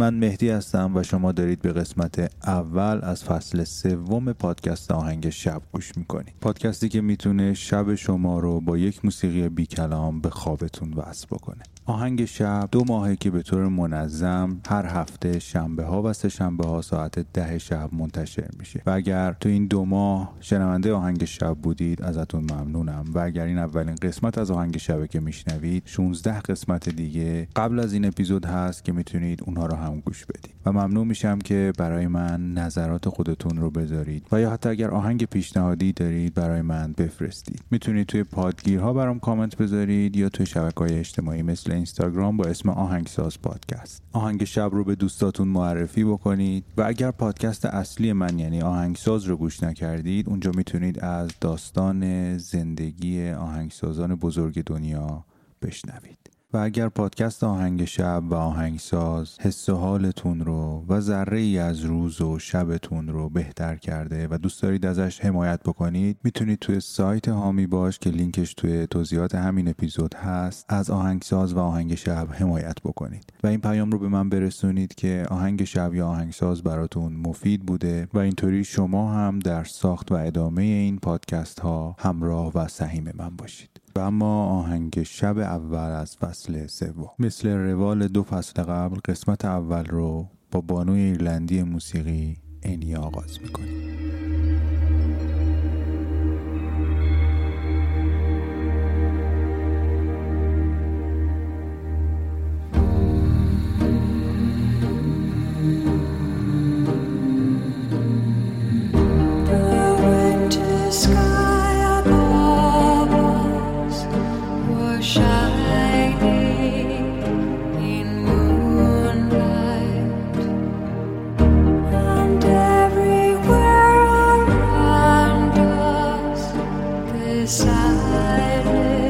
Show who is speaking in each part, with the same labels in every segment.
Speaker 1: من مهدی هستم و شما دارید به قسمت اول از فصل سوم پادکست آهنگ شب گوش می‌کنید. پادکستی که می‌تونه شب شما رو با یک موسیقی بی کلام به خوابتون وصل بکنه. آهنگ شب دو ماهه که به طور منظم هر هفته شنبه ها و سه شنبه ها ساعت ده شب منتشر میشه. و اگر تو این دو ماه شنونده آهنگ شب بودید ازتون ممنونم. و اگر این اولین قسمت از آهنگ شبه که میشنوید 16 قسمت دیگه قبل از این اپیزود هست که می‌تونید اونها رو هم گوش بدید و ممنون میشم که برای من نظرات خودتون رو بذارید و یا حتی اگر آهنگ پیشنهادی دارید برای من بفرستید. می‌تونید توی پادگیرها برام کامنت بذارید یا توی شبکه های اجتماعی مثل اینستاگرام با اسم آهنگساز پادکست. آهنگ شب رو به دوستاتون معرفی بکنید و اگر پادکست اصلی من یعنی آهنگساز رو گوش نکردید اونجا می‌تونید از داستان زندگی آهنگسازان بزرگ دنیا بشنوید. و اگر پادکست آهنگ شب و آهنگساز حس و حالتون رو و ذره ای از روز و شبتون رو بهتر کرده و دوست دارید ازش حمایت بکنید می‌تونید توی سایت هامی باش که لینکش توی توضیحات همین اپیزود هست از آهنگساز و آهنگ شب حمایت بکنید. و این پیام رو به من برسونید که آهنگ شب یا آهنگساز براتون مفید بوده و اینطوری شما هم در ساخت و ادامه این پادکست ها همراه و سهیم من باشید. و اما آهنگ شب اول از فصل سوم. مثل روال دو فصل قبل قسمت اول رو با بانوی ایرلندی موسیقی اینی آغاز می‌کنیم. decided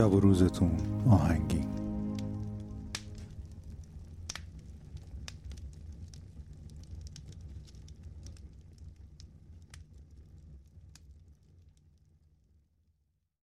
Speaker 1: شب و روزتون آهنگی.